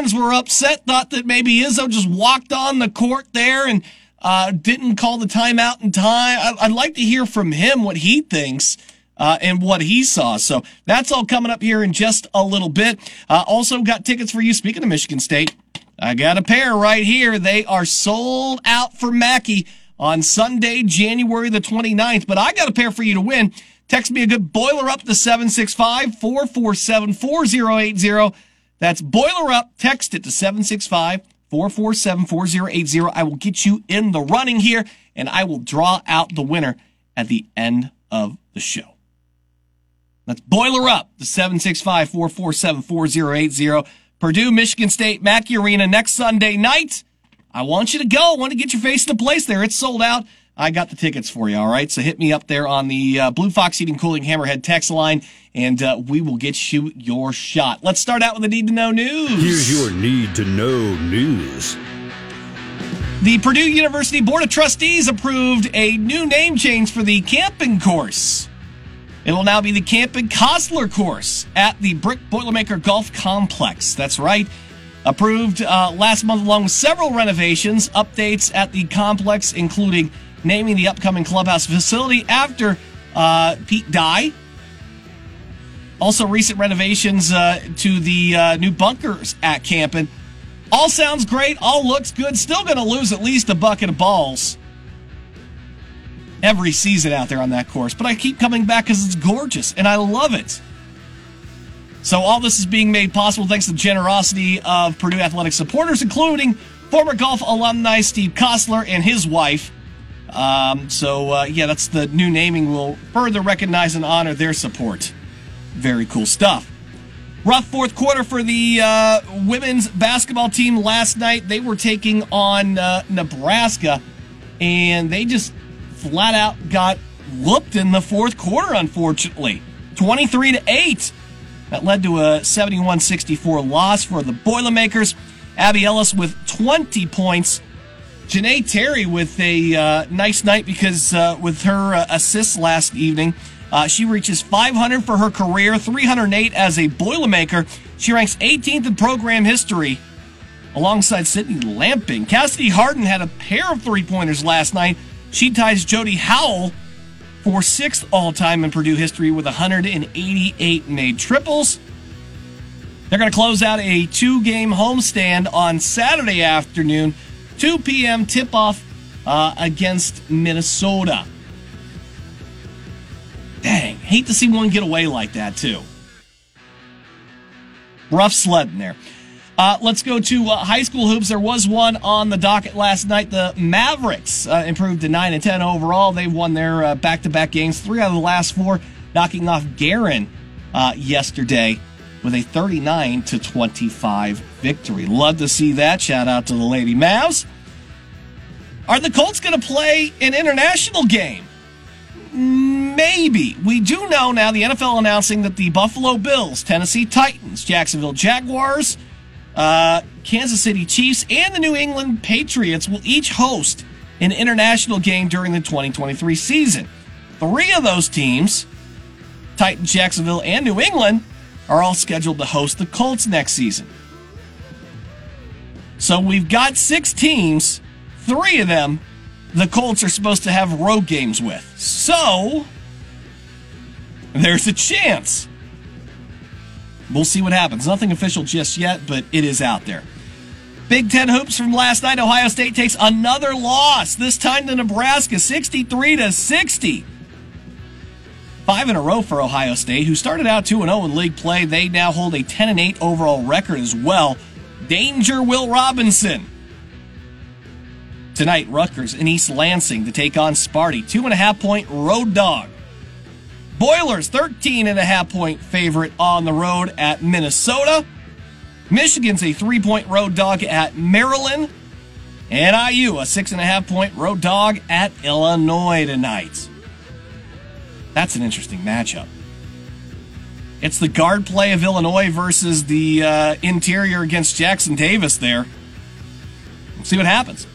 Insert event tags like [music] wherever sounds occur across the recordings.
Fans were upset, thought that maybe Izzo just walked on the court there and uh, didn't call the timeout in time. I- I'd like to hear from him what he thinks. Uh, and what he saw. So that's all coming up here in just a little bit. Uh, also got tickets for you. Speaking of Michigan State, I got a pair right here. They are sold out for Mackey on Sunday, January the 29th, but I got a pair for you to win. Text me a good boiler up to 765 447 4080. That's boiler up. Text it to 765 447 4080. I will get you in the running here and I will draw out the winner at the end of the show. Let's boiler up the 765 447 4080. Purdue, Michigan State, Mackey Arena next Sunday night. I want you to go. I want to get your face in the place there. It's sold out. I got the tickets for you, all right? So hit me up there on the uh, Blue Fox Heating Cooling Hammerhead text line, and uh, we will get you your shot. Let's start out with the need to know news. Here's your need to know news. The Purdue University Board of Trustees approved a new name change for the Kampen course. It'll now be the Kampen Kostler course at the Birck Boilermaker Golf Complex. That's right. Approved uh, last month along with several renovations, updates at the complex, including naming the upcoming clubhouse facility after uh, Pete Dye. Also, recent renovations uh, to the uh, new bunkers at Kampen. All sounds great. All looks good. Still going to lose at least a bucket of balls every season out there on that course. But I keep coming back because it's gorgeous and I love it. So all this is being made possible thanks to the generosity of Purdue Athletic supporters, including former golf alumni Steve Kostler and his wife. Um, so uh, yeah, that's the new naming We'll further recognize and honor their support. Very cool stuff. Rough fourth quarter for the uh, women's basketball team last night. They were taking on uh, Nebraska, and they just flat out got whooped in the fourth quarter. Unfortunately, twenty-three to eight. That led to a 71-64 loss for the Boilermakers. Abbey Ellis with 20 points. Jeanae Terry with a uh, nice night because uh, with her uh, assists last evening, uh, she reaches 500 for her career, 308 as a Boilermaker. She ranks 18th in program history alongside Sydney Lamping. Cassidy Hardin had a pair of three pointers last night. She ties Jody Howell for sixth all time in Purdue history with 188 made triples. They're going to close out a two game homestand on Saturday afternoon, 2 p.m. tip off uh, against Minnesota. Dang, hate to see one get away like that, too. Rough sledding there. Uh, let's go to uh, high school hoops. There was one on the docket last night. The Mavericks uh, improved to 9 and 10 overall. They've won their back to back games, three out of the last four, knocking off Garin uh, yesterday with a 39 to 25 victory. Love to see that. Shout out to the Lady Mavs. Are the Colts going to play an international game? Maybe. We do know now the NFL announcing that the Buffalo Bills, Tennessee Titans, Jacksonville Jaguars, uh, Kansas City Chiefs, and the New England Patriots will each host an international game during the 2023 season. Three of those teams, Titans, Jacksonville, and New England, are all scheduled to host the Colts next season. So we've got six teams, three of them the Colts are supposed to have road games with. So there's a chance. We'll see what happens. Nothing official just yet, but it is out there. Big Ten hoops from last night. Ohio State takes another loss. This time to Nebraska, 63 to 60. Five in a row for Ohio State, who started out 2 0 in league play. They now hold a 10 8 overall record as well. Danger Will Robinson. Tonight, Rutgers and East Lansing to take on Sparty. Two and a half point road dog. Boilers, 13 and a half point favorite on the road at Minnesota. Michigan's a three point road dog at Maryland. And IU, a six and a half point road dog at Illinois tonight. That's an interesting matchup. It's the guard play of Illinois versus the uh, interior against Jackson Davis there. See what happens.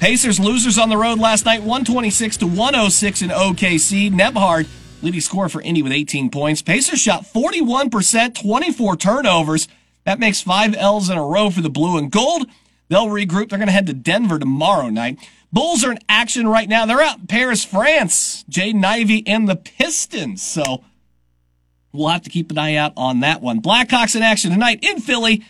Pacers losers on the road last night, 126 to 106 in OKC. Nembhard leading scorer for Indy with 18 points. Pacers shot 41%, 24 turnovers. That makes five L's in a row for the blue and gold. They'll regroup. They're going to head to Denver tomorrow night. Bulls are in action right now. They're out in Paris, France. Jaden Ivey and the Pistons. So we'll have to keep an eye out on that one. Blackhawks in action tonight in Philly.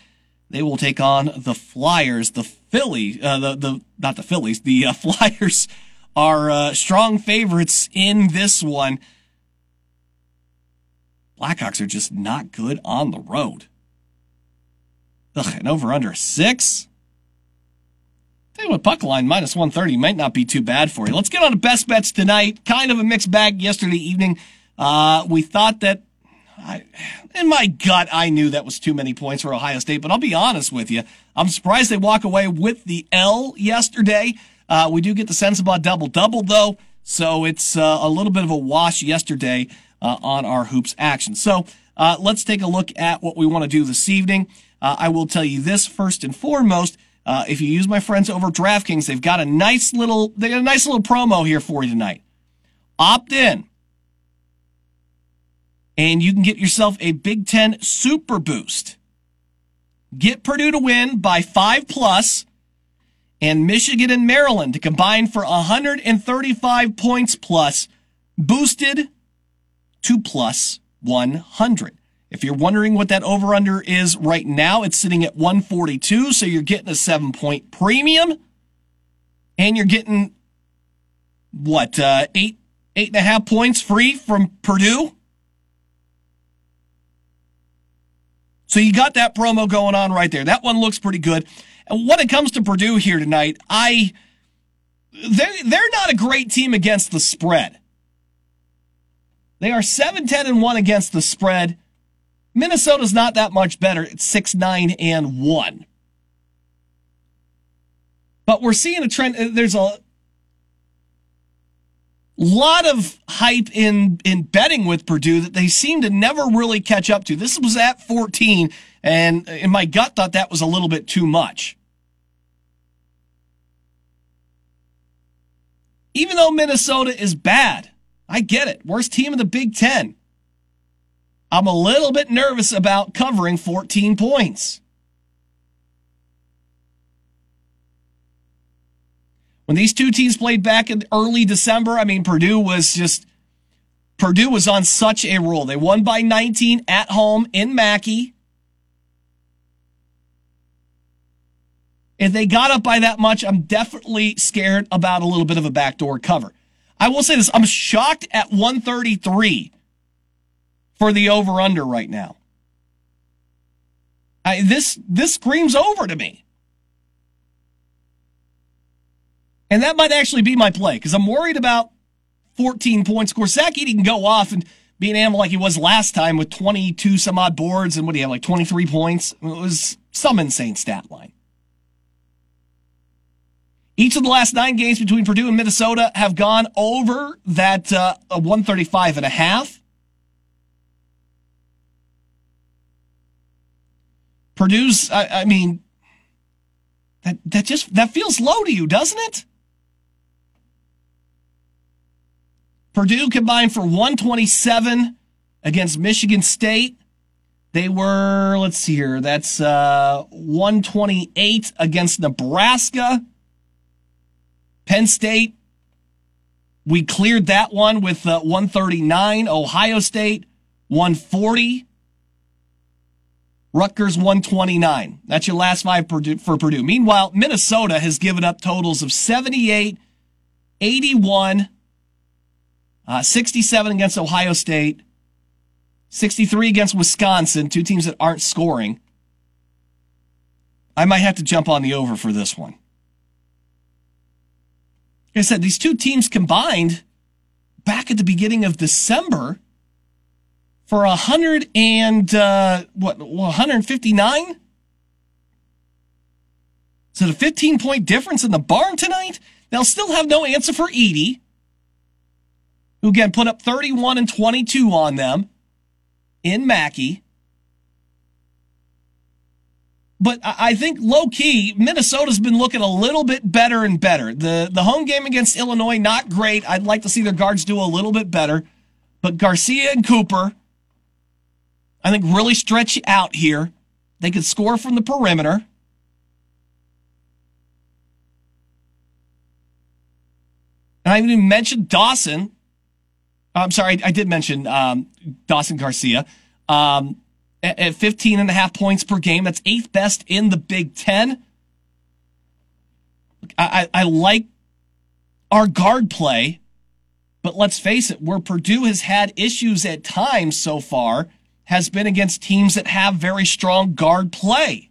They will take on the Flyers. The Philly, uh, the the not the Phillies, the uh, [laughs] Flyers are uh, strong favorites in this one. Blackhawks are just not good on the road. Ugh, and over under six. You puck line minus 130 might not be too bad for you. Let's get on to best bets tonight. Kind of a mixed bag yesterday evening. Uh, we thought that, I, in my gut, I knew that was too many points for Ohio State, but I'll be honest with you. I'm surprised they walk away with the L yesterday. Uh, we do get the sense about double double though, so it's uh, a little bit of a wash yesterday uh, on our hoops action. So uh, let's take a look at what we want to do this evening. Uh, I will tell you this first and foremost. Uh, if you use my friends over DraftKings, they've got a nice little they got a nice little promo here for you tonight. Opt in, and you can get yourself a Big Ten Super Boost. Get Purdue to win by five plus, and Michigan and Maryland to combine for 135 points plus, boosted to plus 100. If you're wondering what that over under is right now, it's sitting at 142. So you're getting a seven point premium and you're getting what, uh, eight, eight and a half points free from Purdue. So you got that promo going on right there. That one looks pretty good. And when it comes to Purdue here tonight, I, they're, they're not a great team against the spread. They are 7 10 and 1 against the spread. Minnesota's not that much better. It's 6 9 and 1. But we're seeing a trend. Uh, there's a lot of hype in, in betting with Purdue that they seem to never really catch up to. This was at 14, and in my gut thought that was a little bit too much. Even though Minnesota is bad, I get it. Worst team in the Big Ten. I'm a little bit nervous about covering 14 points. When these two teams played back in early December, I mean, Purdue was just, Purdue was on such a roll. They won by 19 at home in Mackey. If they got up by that much, I'm definitely scared about a little bit of a backdoor cover. I will say this, I'm shocked at 133 for the over under right now. I, this, this screams over to me. And that might actually be my play because I'm worried about 14 points. Gorsaki can go off and be an animal like he was last time with 22 some odd boards and what do you have, like 23 points? It was some insane stat line. Each of the last nine games between Purdue and Minnesota have gone over that uh, 135 and a half. Purdue's, I, I mean, that, that just, that feels low to you, doesn't it? Purdue combined for 127 against Michigan State. They were, let's see here, that's uh, 128 against Nebraska. Penn State, we cleared that one with uh, 139. Ohio State, 140. Rutgers 129. That's your last five for Purdue. Meanwhile, Minnesota has given up totals of 78, 81, uh, 67 against Ohio State, 63 against Wisconsin, two teams that aren't scoring. I might have to jump on the over for this one. Like I said, these two teams combined back at the beginning of December for a hundred and uh, what 159 So the 15 point difference in the barn tonight? They'll still have no answer for Edey, who again put up 31 and 22 on them in Mackey. But I think low key, Minnesota's been looking a little bit better and better. The the home game against Illinois, not great. I'd like to see their guards do a little bit better. But Garcia and Cooper, I think really stretch out here. They could score from the perimeter. And I even mentioned Dawson. I'm sorry, I did mention um, Dawson Garcia. Um, at, at 15 and a half points per game. That's eighth best in the Big Ten. I, I like our guard play, but let's face it, where Purdue has had issues at times so far has been against teams that have very strong guard play.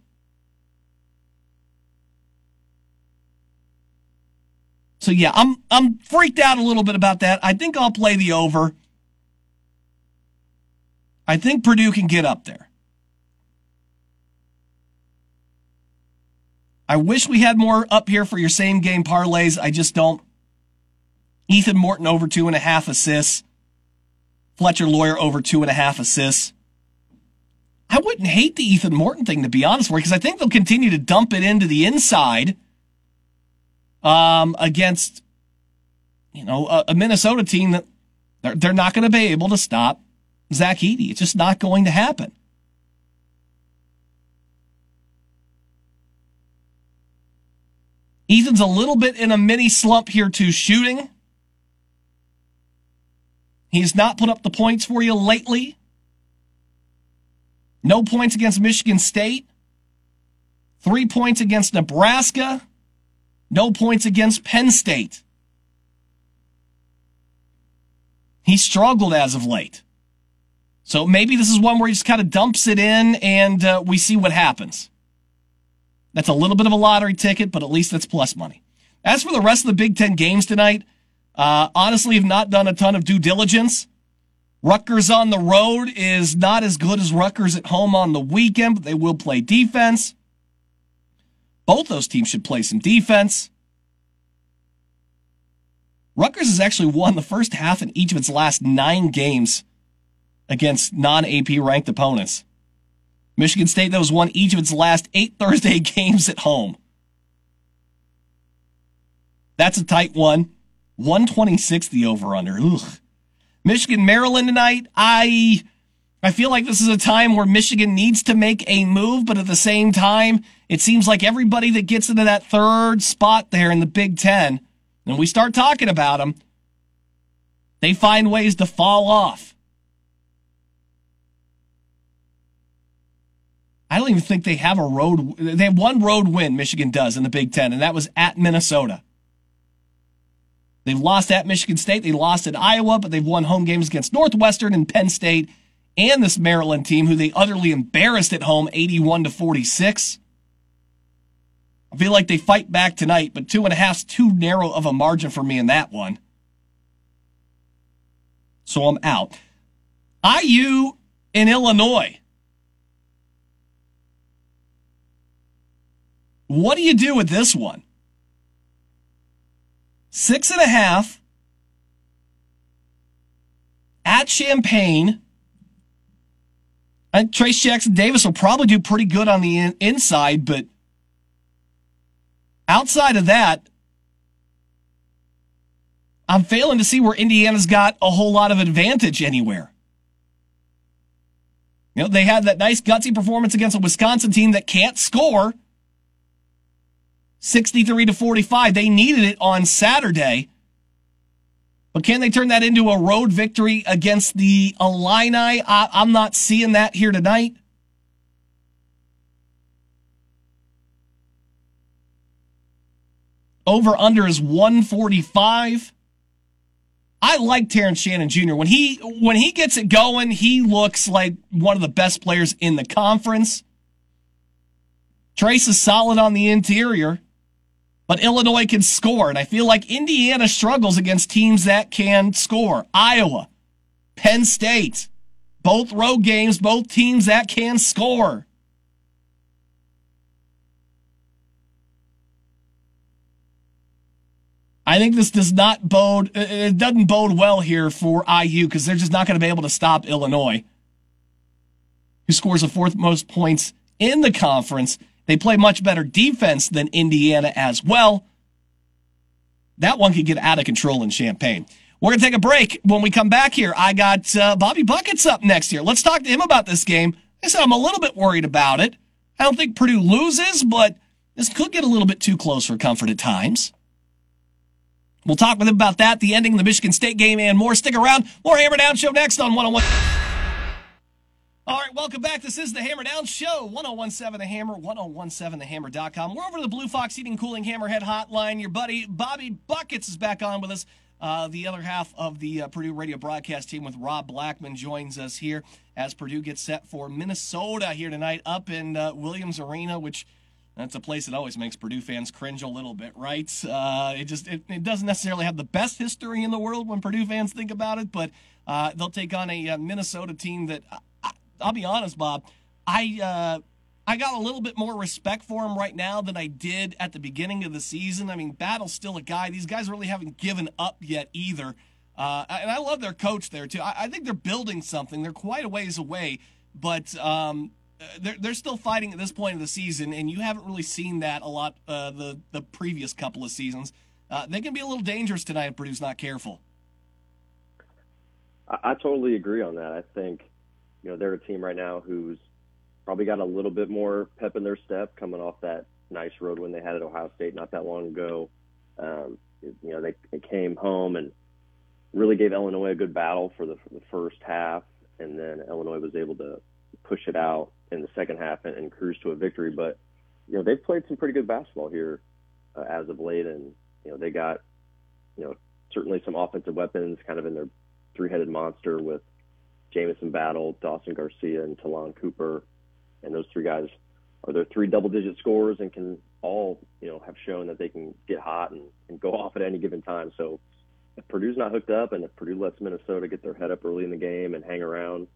So yeah, I'm I'm freaked out a little bit about that. I think I'll play the over. I think Purdue can get up there. I wish we had more up here for your same game parlays. I just don't. Ethan Morton over two and a half assists. Fletcher Loyer over two and a half assists. I wouldn't hate the Ethan Morton thing to be honest with you, because I think they'll continue to dump it into the inside um, against, you know, a, a Minnesota team that they're, they're not going to be able to stop Zach Edey. It's just not going to happen. Ethan's a little bit in a mini slump here to shooting. He's not put up the points for you lately. No points against Michigan State. Three points against Nebraska. No points against Penn State. He struggled as of late. So maybe this is one where he just kind of dumps it in and uh, we see what happens. That's a little bit of a lottery ticket, but at least that's plus money. As for the rest of the Big Ten games tonight, uh, honestly, have not done a ton of due diligence. Rutgers on the road is not as good as Rutgers at home on the weekend, but they will play defense. Both those teams should play some defense. Rutgers has actually won the first half in each of its last nine games against non AP ranked opponents. Michigan State, that was won each of its last eight [laughs] Thursday games at home. That's a tight one. 126 the over under. Michigan, Maryland tonight. I, I feel like this is a time where Michigan needs to make a move, but at the same time, it seems like everybody that gets into that third spot there in the Big Ten, and we start talking about them, they find ways to fall off. I don't even think they have a road. They have one road win, Michigan does in the Big Ten, and that was at Minnesota. They've lost at Michigan State. They lost at Iowa, but they've won home games against Northwestern and Penn State and this Maryland team, who they utterly embarrassed at home, 81 to 46. I feel like they fight back tonight, but two and a half's too narrow of a margin for me in that one. So I'm out. IU in Illinois. What do you do with this one? Six and a half at Champaign. I Trayce Jackson Davis will probably do pretty good on the in- inside, but outside of that, I'm failing to see where Indiana's got a whole lot of advantage anywhere. You know, they had that nice gutsy performance against a Wisconsin team that can't score 63 to 45. They needed it on Saturday. But can they turn that into a road victory against the Illini? I, am not seeing that here tonight. Over under is 145. I like Terrence Shannon Jr. When he when he gets it going, he looks like one of the best players in the conference. Trayce is solid on the interior, but Illinois can score, and I feel like Indiana struggles against teams that can score. Iowa, Penn State, both road games, both teams that can score. I think this does not bode, it doesn't bode well here for IU because they're just not going to be able to stop Illinois, who scores the fourth most points in the conference. They play much better defense than Indiana as well. That one could get out of control in Champaign. We're going to take a break. When we come back here, I got uh, Bobby Buckets up next year. Let's talk to him about this game. I said I'm a little bit worried about it. I don't think Purdue loses, but this could get a little bit too close for comfort at times. We'll talk with him about that, the ending of the Michigan State game, and more. Stick around. More Hammer Down Show next on 101. All right, welcome back. This is the Hammer Down Show, 1017 The Hammer, 1017TheHammer.com. We're over to the Blue Fox Heating Cooling Hammerhead Hotline. Your buddy Bobby Buckets is back on with us. Uh, the other half of the uh, Purdue radio broadcast team with Rob Blackman joins us here as Purdue gets set for Minnesota here tonight up in uh, Williams Arena, which that's a place that always makes Purdue fans cringe a little bit, right? Uh, it just it, it, doesn't necessarily have the best history in the world when Purdue fans think about it, but uh, they'll take on a, uh, Minnesota team that I, will be honest, Bob, I uh, I got a little bit more respect for him right now than I did at the beginning of the season. I mean, Battle's still a guy; these guys really haven't given up yet either. Uh, and I love their coach there too. I, I, think they're building something. They're quite a ways away, but um, they're, they're still fighting at this point of the season, and you haven't really seen that a lot uh, the the previous couple of seasons. Uh, they can be a little dangerous tonight if Purdue's not careful. I, I totally agree on that. I think you know they're a team right now who's probably got a little bit more pep in their step coming off that nice road when they had at Ohio State not that long ago. Um, you know they, they came home and really gave Illinois a good battle for the, for the first half, and then Illinois was able to push it out in the second half and, and cruise to a victory. But you know they've played some pretty good basketball here uh, as of late, and you know they got you know certainly some offensive weapons kind of in their three-headed monster with Jamison Battle, Dawson Garcia, and Ta'Lon Cooper, and those three guys are their three double-digit scorers and can all you know have shown that they can get hot and, and go off at any given time. So if Purdue's not hooked up, and if Purdue lets Minnesota get their head up early in the game and hang around,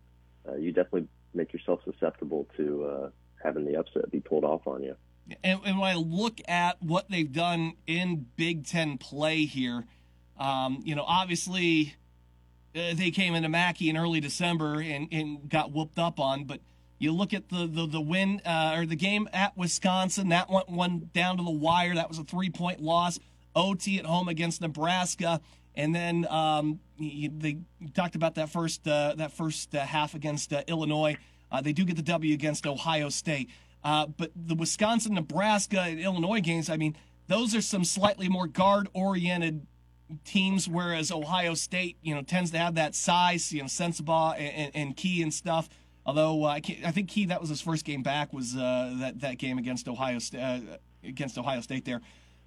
uh, you definitely make yourself susceptible to uh, having the upset be pulled off on you. And, and, when I look at what they've done in Big Ten play here, um, you know, obviously uh, they came into Mackey in early December and, and got whooped up on, but you look at the the, the win uh, or the game at Wisconsin that went one down to the wire. That was a three point loss. OT at home against Nebraska. And then um, they talked about that first uh, that first uh, half against uh, Illinois. Uh, they do get the W against Ohio State, but the Wisconsin, Nebraska, and Illinois games. I mean, those are some slightly more guard oriented teams, whereas Ohio State, you know, tends to have that size, you know, Sensabaugh and, and, and Key and stuff. Although uh, I, I, think Key, that was his first game back, was that that game against Ohio State against Ohio State there.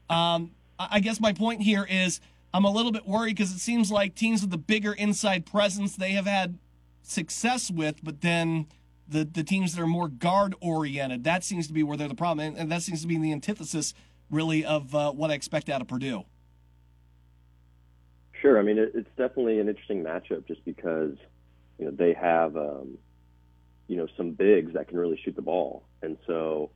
Um, I guess my point here is I'm a little bit worried because it seems like teams with the bigger inside presence they have had success with, but then the the teams that are more guard oriented that seems to be where they're the problem, and, and that seems to be the antithesis really of uh, what I expect out of Purdue. Sure, I mean it, it's definitely an interesting matchup just because you know they have um, you know some bigs that can really shoot the ball, and so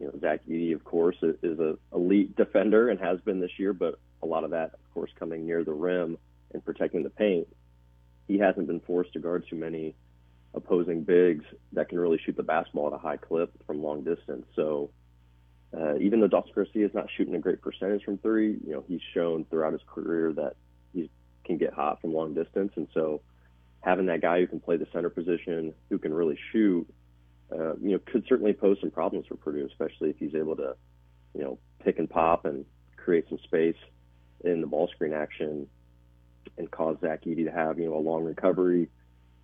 you know Zach Edey, of course, is a elite defender and has been this year, but a lot of that, of course, coming near the rim and protecting the paint. He hasn't been forced to guard too many opposing bigs that can really shoot the basketball at a high clip from long distance. So uh, even though Dawson Garcia is not shooting a great percentage from three, you know, he's shown throughout his career that can get hot from long distance. And so having that guy who can play the center position, who can really shoot, uh, you know, could certainly pose some problems for Purdue, especially if he's able to, you know, pick and pop and create some space in the ball screen action and cause Zach Edey to have, you know, a long recovery,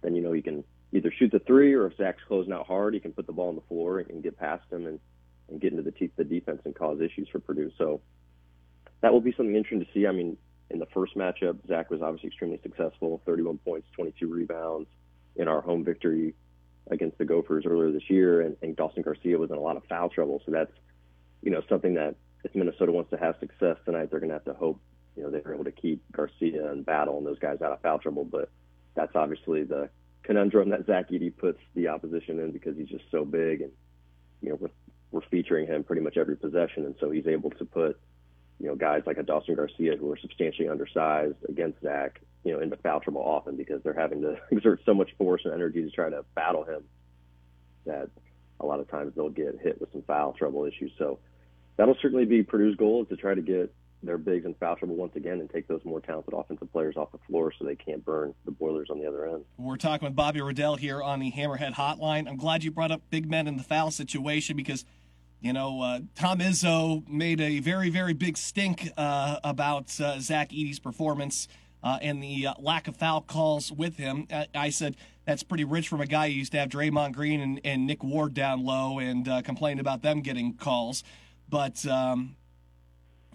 then, you know, he can either shoot the three or if Zach's closing out hard, he can put the ball on the floor and, get past him and, and get into the teeth of the defense and cause issues for Purdue. So that will be something interesting to see. I mean, in the first matchup, Zach was obviously extremely successful 31 points, 22 rebounds in our home victory against the Gophers earlier this year. And, and Dawson Garcia was in a lot of foul trouble. So that's, you know, something that if Minnesota wants to have success tonight, they're going to have to hope, you know, they're able to keep Garcia and Battle and those guys out of foul trouble. But that's obviously the conundrum that Zach Edey puts the opposition in because he's just so big and, you know, we're, we're featuring him pretty much every possession. And so he's able to put, you know, guys like a Dawson Garcia who are substantially undersized against Zach, you know, into foul trouble often because they're having to [laughs] exert so much force and energy to try to battle him that a lot of times they'll get hit with some foul trouble issues. So that'll certainly be Purdue's goal is to try to get their bigs in foul trouble once again and take those more talented offensive players off the floor so they can't burn the Boilers on the other end. We're talking with Bobby Riddell here on the Hammerhead Hotline. I'm glad you brought up big men in the foul situation because – you know, uh, Tom Izzo made a very, very big stink uh, about uh, Zach Edey's performance uh, and the uh, lack of foul calls with him. I, I, said that's pretty rich from a guy who used to have Draymond Green and, and Nick Ward down low and uh, complained about them getting calls. But um,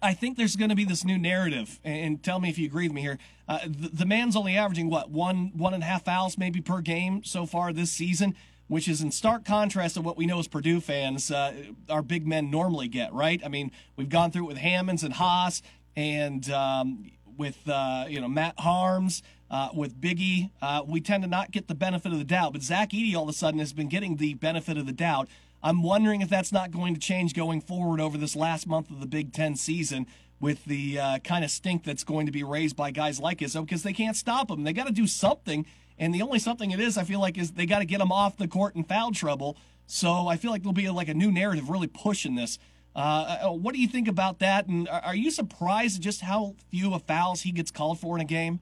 I think there's going to be this new narrative, and tell me if you agree with me here. The, the man's only averaging what one, one and a half fouls maybe per game so far this season which is in stark contrast to what we know as Purdue fans, uh, our big men normally get, right? I mean, we've gone through it with Hammons and Haas and um, with, uh, you know, Matt Haarms, uh, with Biggie. Uh, we tend to not get the benefit of the doubt, but Zach Edey all of a sudden has been getting the benefit of the doubt. I'm wondering if that's not going to change going forward over this last month of the Big Ten season with the uh, kind of stink that's going to be raised by guys like Izzo because they can't stop him. They got to do something and the only something it is, I feel like, is they got to get him off the court in foul trouble. So I feel like there'll be like a new narrative really pushing this. Uh, uh, what do you think about that? And are you surprised just how few of fouls he gets called for in a game?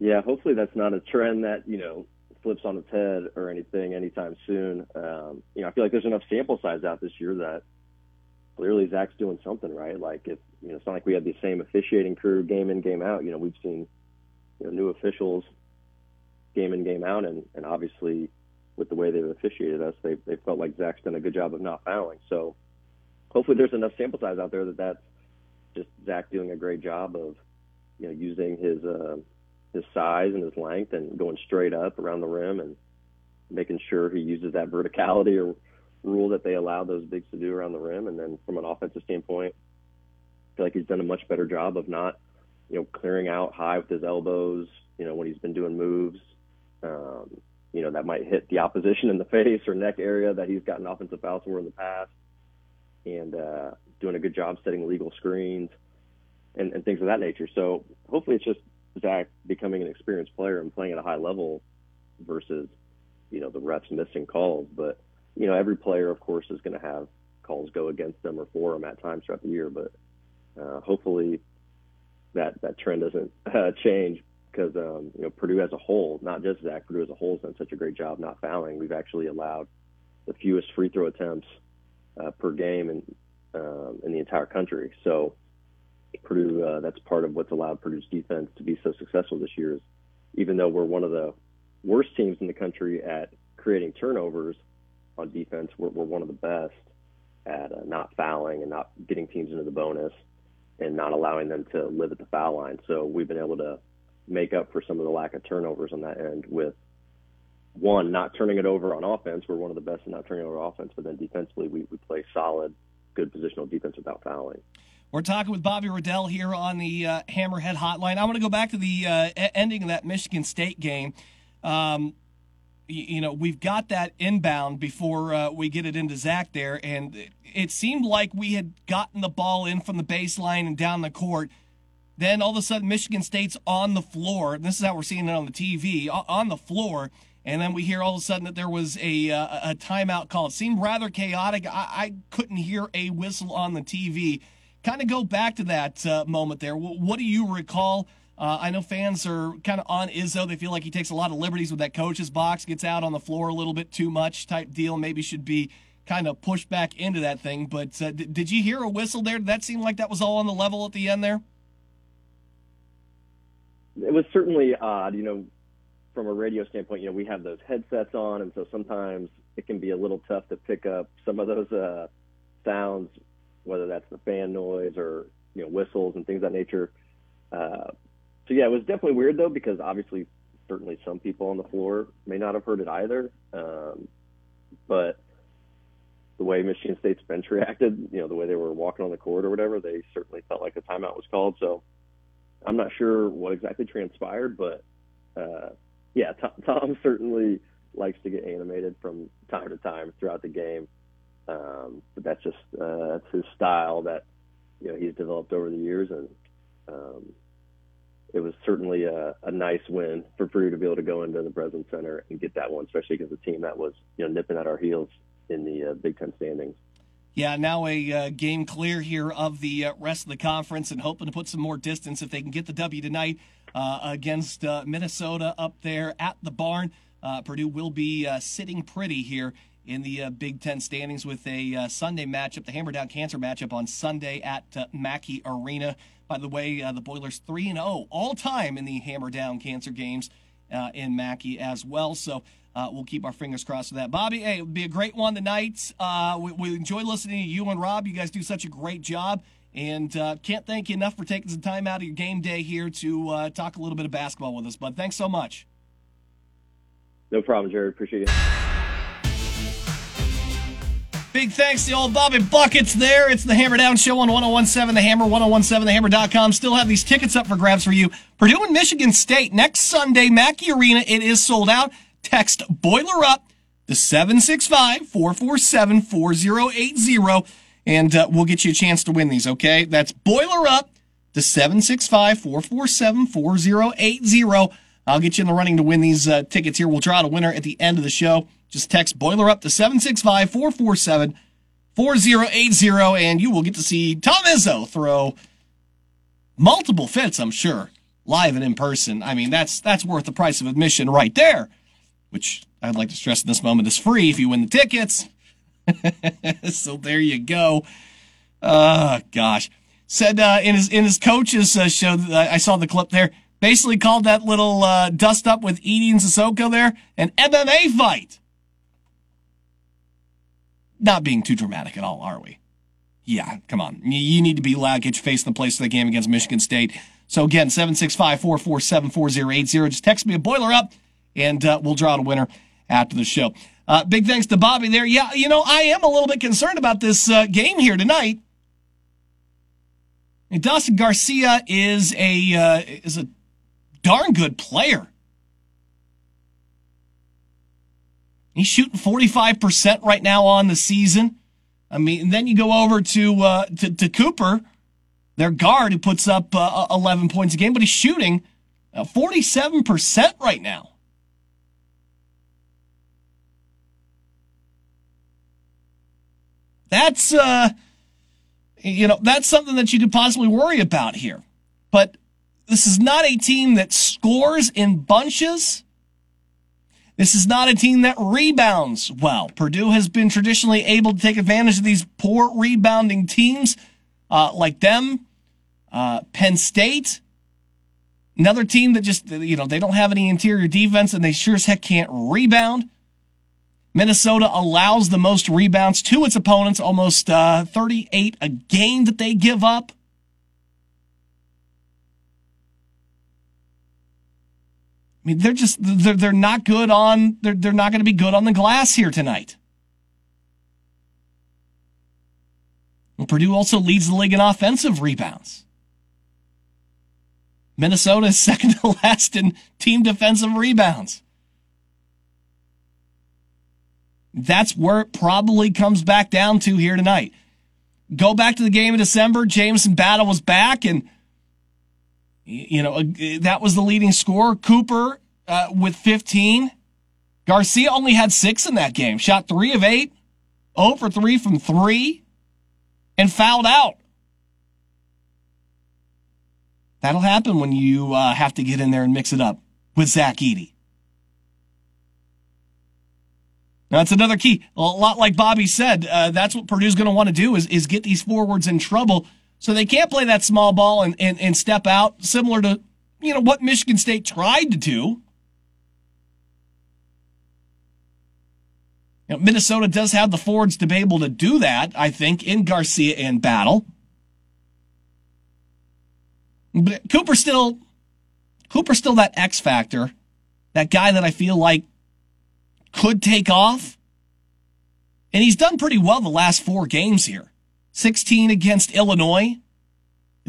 Yeah, hopefully that's not a trend that you know flips on its head or anything anytime soon. Um, you know, I feel like there's enough sample size out this year that clearly Zach's doing something right. Like if you know, it's not like we have the same officiating crew game in game out. You know, we've seen you know, new officials game in game out, and, and obviously with the way they've officiated us, they they felt like Zach's done a good job of not fouling. So hopefully there's enough sample size out there that that's just Zach doing a great job of you know using his uh, his size and his length and going straight up around the rim and making sure he uses that verticality or rule that they allow those bigs to do around the rim. And then from an offensive standpoint, I feel like he's done a much better job of not you know, clearing out high with his elbows, you know, when he's been doing moves, um, you know, that might hit the opposition in the [laughs] face or neck area that he's gotten offensive fouls for in the past and uh, doing a good job setting legal screens and, and things of that nature. So hopefully it's just Zach becoming an experienced player and playing at a high level versus, you know, the refs missing calls. But, you know, every player, of course, is going to have calls go against them or for them at times throughout the year. But uh, hopefully that that trend doesn't [laughs] uh, change because um, you know Purdue as a whole, not just Zach, Purdue as a whole has done such a great job not fouling. We've actually allowed the fewest free throw attempts uh, per game in um, in the entire country. So Purdue, uh, that's part of what's allowed Purdue's defense to be so successful this year. Is even though we're one of the worst teams in the country at creating turnovers on defense, we're, we're one of the best at uh, not fouling and not getting teams into the bonus and not allowing them to live at the foul line. So we've been able to make up for some of the lack of turnovers on that end with one, not turning it over on offense. We're one of the best in not turning over offense, but then defensively, we, we play solid, good positional defense without fouling. We're talking with Bobby Riddell here on the uh, Hammerhead Hotline. I want to go back to the uh, ending of that Michigan State game. Um, you know, we've got that inbound before uh, we get it into Zach there, and it seemed like we had gotten the ball in from the baseline and down the court. Then all of a sudden, Michigan State's on the floor. This is how we're seeing it on the TV on the floor. And then we hear all of a sudden that there was a uh, a timeout call. It seemed rather chaotic. I, I couldn't hear a whistle on the TV. Kind of go back to that uh, moment there. What do you recall? Uh, I know fans are kind of on Izzo. They feel like he takes a lot of liberties with that coach's box, gets out on the floor a little bit too much type deal. Maybe should be kind of pushed back into that thing. But uh, d- did you hear a whistle there? Did that seem like that was all on the level at the end there? It was certainly odd. You know, from a radio standpoint, you know, we have those headsets on, and so sometimes it can be a little tough to pick up some of those uh, sounds, whether that's the fan noise or you know whistles and things of that nature. Uh, so yeah, it was definitely weird though because obviously, certainly some people on the floor may not have heard it either. Um, but the way Michigan State's bench reacted, you know, the way they were walking on the court or whatever, they certainly felt like a timeout was called. So I'm not sure what exactly transpired, but uh, yeah, Tom, [laughs] Tom certainly likes to get animated from time to time throughout the game. Um, but that's just uh, that's his style that you know he's developed over the years, and um, it was certainly a, a nice win for Purdue to be able to go into the Breslin Center and get that one, especially because the team that was you know nipping at our heels in the uh, Big Ten standings. Yeah, now a uh, game clear here of the uh, rest of the conference and hoping to put some more distance if they can get the W tonight uh, against uh, Minnesota up there at the barn. Uh, Purdue will be uh, sitting pretty here in the Big Ten standings with a Sunday matchup, the Hammer Down Cancer matchup on Sunday at Mackey Arena. By the way, the Boilers 3 and 0 all time in the Hammer Down Cancer games in Mackey as well. So uh, we'll keep our fingers crossed for that. Bobby, hey, it would be a great one tonight. Uh, we, we, enjoy listening to you and Rob. You guys do such a great job. And uh, can't thank you enough for taking some time out of your game day here to uh, talk a little bit of basketball with us. But thanks so much. No problem, Jared. Appreciate it. Big thanks to old Bobby Buckets there. It's the Hammer Down Show on 1017 The Hammer, 1017thehammer.com. Still have these tickets up for grabs for you. Purdue and Michigan State next Sunday, Mackey Arena. It is sold out. Text Boiler Up to 765 447 4080 and uh, we'll get you a chance to win these, okay? That's Boiler Up to 765 447 4080. I'll get you in the running to win these uh, tickets here. We'll draw out a winner at the end of the show. Just text Boiler Up to 765 447 4080 and you will get to see Tom Izzo throw multiple fits, I'm sure, live and in person. I mean, that's that's worth the price of admission right there which I'd like to stress in this moment is free if you win the tickets. [laughs] so there you go. Uh, gosh. Said uh, in his in his coach's uh, show, I saw the clip there. Basically called that little uh, dust up with Edey and Sissoko there an MMA fight. Not being too dramatic at all, are we? Yeah, come on. You, need to be loud, get your face in the place of the game against Michigan State. So again, 765 447 4080. Just text me a boiler up and uh, we'll draw out a winner after the show. Uh, big thanks to Bobby there. Yeah, you know, I am a little bit concerned about this uh, game here tonight. Dawson Garcia is a uh, is a darn good player. He's shooting 45% right now on the season. I mean, and then you go over to, uh, to, to Cooper, their guard, who puts up uh, 11 points a game, but he's shooting 47% uh, right now. That's, uh, you know, that's something that you could possibly worry about here. But this is not a team that scores in bunches. This is not a team that rebounds well. Purdue has been traditionally able to take advantage of these poor rebounding teams, uh, like them, uh, Penn State. Another team that just, you know, they don't have any interior defense and they sure as heck can't rebound. Minnesota allows the most rebounds to its opponents, almost uh, 38 a game that they give up. I mean, they're just they're they're not good on they're they're not going to be good on the glass here tonight. Well, Purdue also leads the league in offensive rebounds. Minnesota is [laughs] second to last in team defensive rebounds. That's where it probably comes back down to here tonight. Go back to the game in December. Jamison Battle was back, and you know that was the leading scorer. Cooper uh, with 15. Garcia only had six in that game. Shot three of eight, 0 for three from three, and fouled out. That'll happen when you uh, have to get in there and mix it up with Zach Edey. Now, that's another key. A lot like Bobby said, uh, that's what Purdue's going to want to do is, is get these forwards in trouble so they can't play that small ball and, and, and step out, similar to, you know, what Michigan State tried to do. You know, Minnesota does have the forwards to be able to do that, I think, in Garcia and Battle. But Cooper still, Cooper's still that X factor, that guy that I feel like could take off. And he's done pretty well the last four games here 16 against Illinois,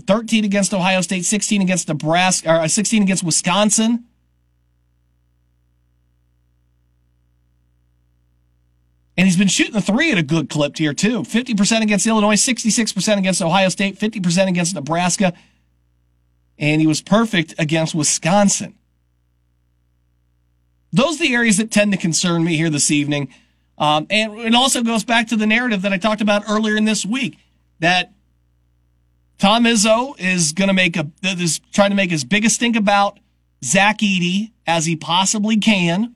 13 against Ohio State, 16 against Nebraska, or uh, 16 against Wisconsin. And he's been shooting the three at a good clip here, too. 50% against Illinois, 66% against Ohio State, 50% against Nebraska. And he was perfect against Wisconsin. Those are the areas that tend to concern me here this evening. Um, and it also goes back to the narrative that I talked about earlier in this week that Tom Izzo is going to make a, is trying to make as big a stink about Zach Edey as he possibly can.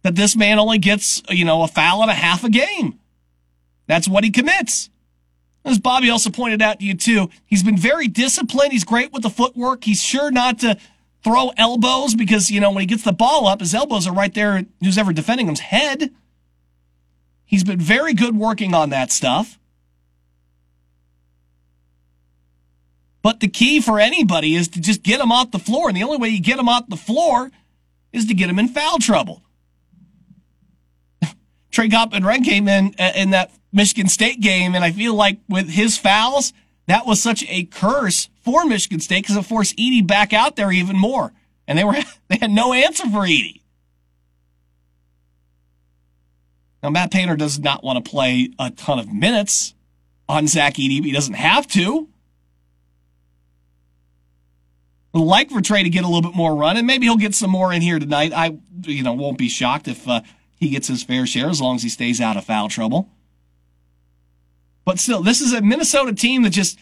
That this man only gets, you know, a foul and a half a game. That's what he commits. As Bobby also pointed out to you too, he's been very disciplined. He's great with the footwork. He's sure not to throw elbows because, you know, when he gets the ball up, his elbows are right there, who's ever defending him's head. He's been very good working on that stuff. But the key for anybody is to just get him off the floor. And the only way you get him off the floor is to get him in foul trouble. [laughs] Trey Kaufman-Renn came in uh, in that Michigan State game, and I feel like with his fouls, that was such a curse for Michigan State because it forced Edey back out there even more. And they were [laughs] they had no answer for Edey. Now Matt Painter does not want to play a ton of minutes on Zach Edey. He doesn't have to. I'd like for Trey to get a little bit more run, and maybe he'll get some more in here tonight. I, you know, won't be shocked if uh, he gets his fair share as long as he stays out of foul trouble. But still, this is a Minnesota team that just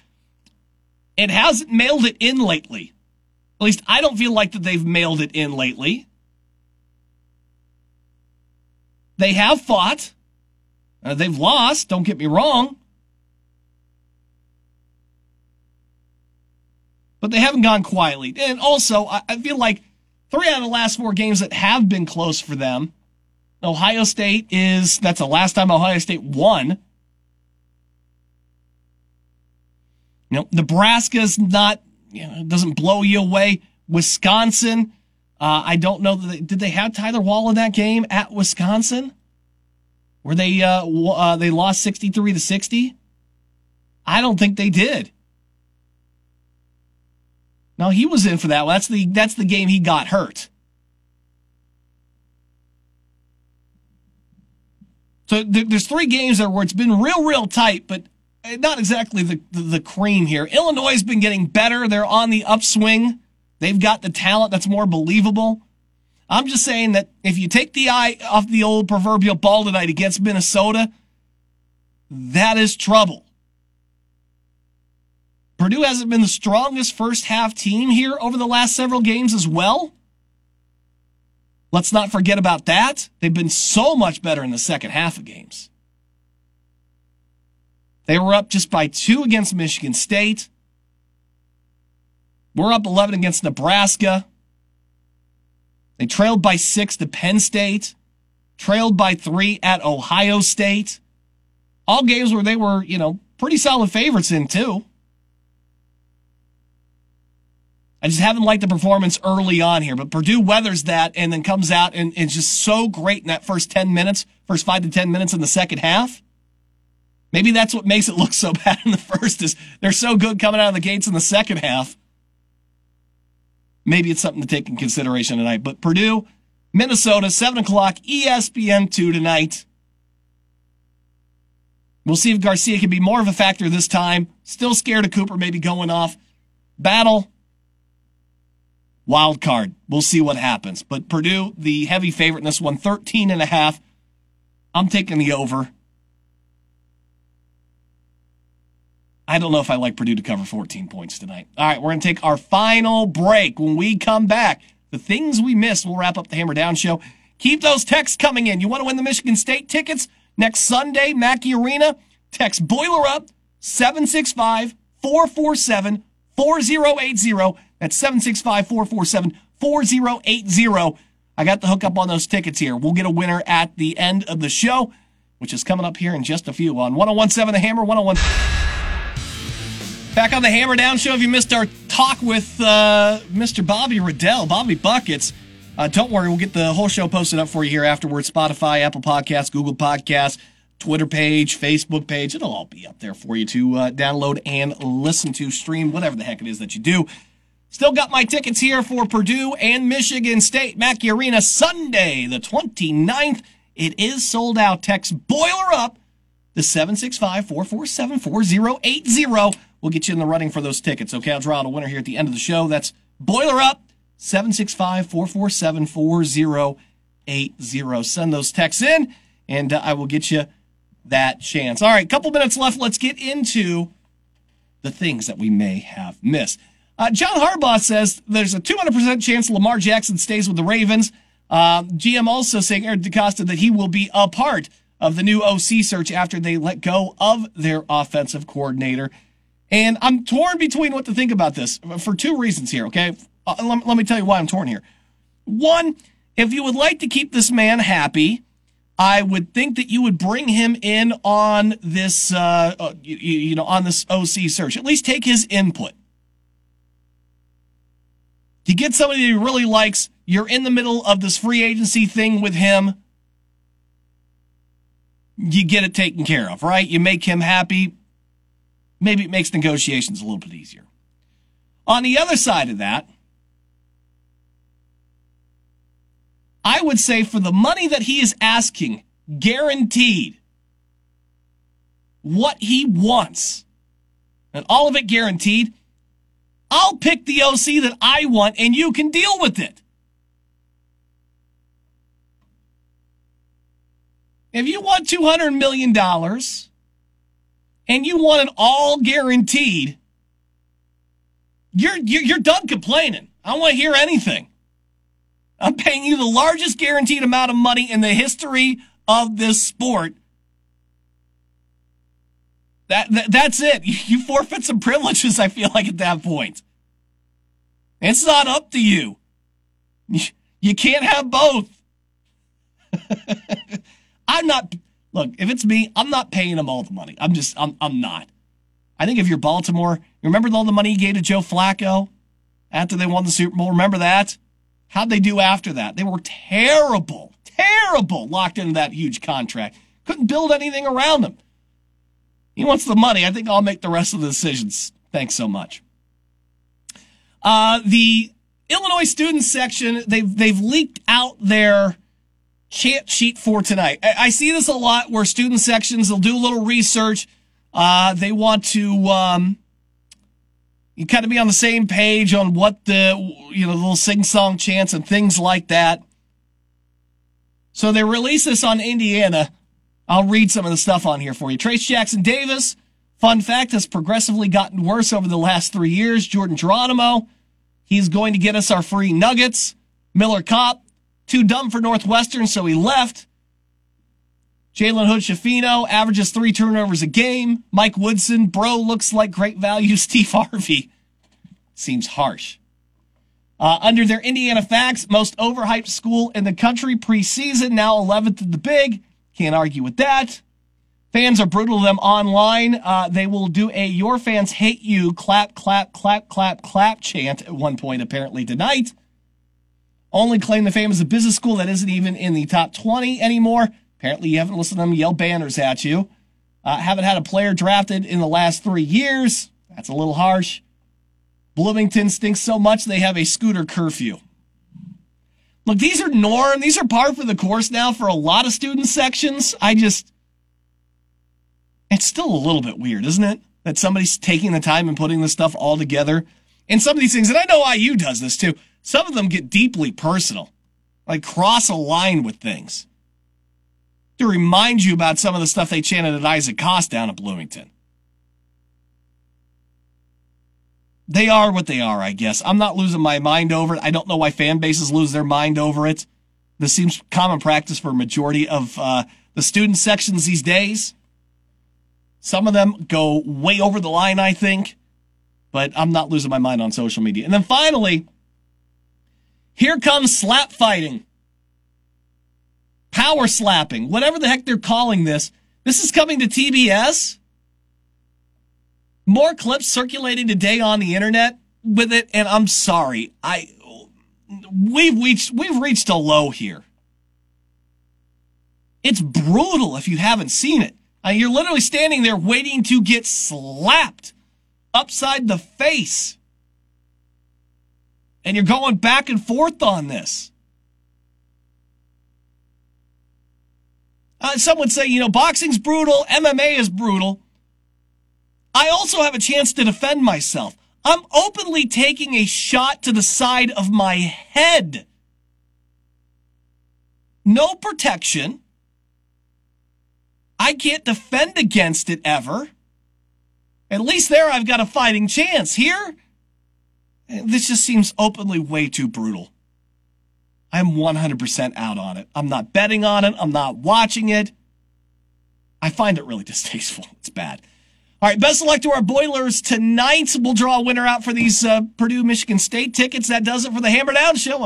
it hasn't mailed it in lately. At least I don't feel like that they've mailed it in lately. They have fought. Uh, they've lost, don't get me wrong. But they haven't gone quietly. And also, I, I feel like three out of the last four games that have been close for them, Ohio State is, that's the last time Ohio State won. You know, Nebraska's not, you know, doesn't blow you away. Wisconsin, uh, I don't know. They, did they have Tyler Wall in that game at Wisconsin? Where they uh, uh, they lost sixty three to sixty? I don't think they did. No, he was in for that. Well, that's the that's the game he got hurt. So th- there's three games there where it's been real, real tight, but Uh, not exactly the, the, the cream here. Illinois has been getting better. They're on the upswing. They've got the talent that's more believable. I'm just saying that if you take the eye off the old proverbial ball tonight against Minnesota, that is trouble. Purdue hasn't been the strongest first half team here over the last several games as well. Let's not forget about that. They've been so much better in the second half of games. They were up just by two against Michigan State. We're up 11 against Nebraska. They trailed by six to Penn State, trailed by three at Ohio State. All games where they were, you know, pretty solid favorites in too. I just haven't liked the performance early on here, but Purdue weathers that and then comes out and is just so great in that first 10 minutes, first five to 10 minutes in the second half. Maybe that's what makes it look so [laughs] bad in the first is they're so good coming out of the gates in the second half. Maybe it's something to take in consideration tonight. But Purdue, Minnesota, 7 o'clock, ESPN 2 tonight. We'll see if Garcia can be more of a factor this time. Still scared of Cooper maybe going off. Battle. Wild card. We'll see what happens. But Purdue, the heavy favorite in this one, 13 and a half. I'm taking the over. I don't know if I like Purdue to cover 14 points tonight. All right, we're going to take our final break. When we come back, the things we missed, we'll wrap up the Hammer Down show. Keep those texts coming in. You want to win the Michigan State tickets next Sunday, Mackey Arena? Text Boiler Up 765 447 4080. That's 765 447 4080. I got the hookup on those tickets here. We'll get a winner at the end of the show, which is coming up here in just a few on 1017 The Hammer 101. Back on the Hammer Down show. If you missed our talk with uh, Mr. Bobby Riddell, Bobby Buckets, uh, don't worry, we'll get the whole show posted up for you here afterwards. Spotify, Apple Podcasts, Google Podcasts, Twitter page, Facebook page. It'll all be up there for you to uh, download and listen to, stream, whatever the heck it is that you do. Still got my tickets here for Purdue and Michigan State Mackey Arena Sunday, the 29th. It is sold out. Text Boiler Up to 765 447 4080. We'll get you in the running for those tickets. Okay, I'll draw out a winner here at the end of the show. That's Boiler Up 765 447 4080. Send those texts in, and uh, I will get you that chance. All right, couple minutes left. Let's get into the things that we may have missed. Uh, John Harbaugh says there's a 200% chance Lamar Jackson stays with the Ravens. Uh, GM also saying, Eric DeCosta, that he will be a part of the new OC search after they let go of their offensive coordinator. And I'm torn between what to think about this for two reasons here, okay? Uh, let, let me tell you why I'm torn here. One, if you would like to keep this man happy, I would think that you would bring him in on this, uh, uh you, you know, on this OC search. At least take his input. You get somebody he really likes. You're in the middle of this free agency thing with him. You get it taken care of, right? You make him happy. Maybe it makes negotiations a little bit easier. On the other side of that, I would say for the money that he is asking, guaranteed, what he wants, and all of it guaranteed, I'll pick the OC that I want and you can deal with it. If you want $200 million and you want it all guaranteed, you're, you're, you're done complaining. I don't want to hear anything. I'm paying you the largest guaranteed amount of money in the history of this sport. That, that that's it. [laughs] You forfeit some privileges. I feel like at that point, it's not up to you. [laughs] You can't have both. [laughs] I'm not. Look, if it's me, I'm not paying him all the money. I'm just. I'm. I'm not. I think if you're Baltimore, you remember all the money he gave to Joe Flacco after they won the Super Bowl. Remember that? How'd they do after that? They were terrible, terrible, locked into that huge contract. Couldn't build anything around them. He wants the money. I think I'll make the rest of the decisions. Thanks so much. Uh, the Illinois student section, they've, they've leaked out their chant sheet for tonight. I, see this a lot where student sections, they'll do a little research. Uh, they want to, um, you kind of be on the same page on what the you know little sing song chants and things like that. So they release this on Indiana. I'll read some of the stuff on here for you. Trayce Jackson Davis, fun fact, has progressively gotten worse over the last three years. Jordan Geronimo, he's going to get us our free nuggets. Miller Kopp, too dumb for Northwestern, so he left. Jalen Hood Schifino averages three turnovers a game. Mike Woodson, bro, looks like great value. [laughs] Steve Harvey seems harsh. Uh, under their Indiana facts, most overhyped school in the country preseason, now 11th in the big. Can't argue with that. Fans are brutal to them online. Uh, they will do a Your Fans Hate You clap, clap, clap, clap, clap chant at one point, apparently tonight. Only claim the fame is a business school that isn't even in the top 20 anymore. Apparently, you haven't listened to them yell banners at you. Uh, haven't had a player drafted in the last three years. That's a little harsh. Bloomington stinks so much they have a scooter curfew. Look, these are norm. These are par for the course now for a lot of student sections. I just, it's still a little bit weird, isn't it? That somebody's taking the time and putting this stuff all together. And some of these things, and I know IU does this too, some of them get deeply personal, like cross a line with things to remind you about some of the stuff they chanted at Isaac Cost down at Bloomington. They are what they are, I guess. I'm not losing my mind over it. I don't know why fan bases lose their mind over it. This seems common practice for a majority of uh, the student sections these days. Some of them go way over the line, I think, but I'm not losing my mind on social media. And then finally, here comes slap fighting power slapping, whatever the heck they're calling this. This is coming to TBS. more clips circulating today on the internet with it, and I'm sorry, I we've reached we've reached a low here. It's brutal if you haven't seen it. Uh, you're literally standing there waiting to get slapped upside the face. And you're going back and forth on this. Uh, some would say, you know, boxing's brutal, MMA is brutal. I also have a chance to defend myself. I'm openly taking a shot to the side of my head. No protection. I can't defend against it ever. At least there I've got a fighting chance. Here, this just seems openly way too brutal. I'm 100% out on it. I'm not betting on it. I'm not watching it. I find it really [laughs] distasteful. It's bad. All right, best of luck to our Boilers tonight. We'll draw a winner out for these uh, Purdue Michigan State tickets. That does it for the Hammer Down Show.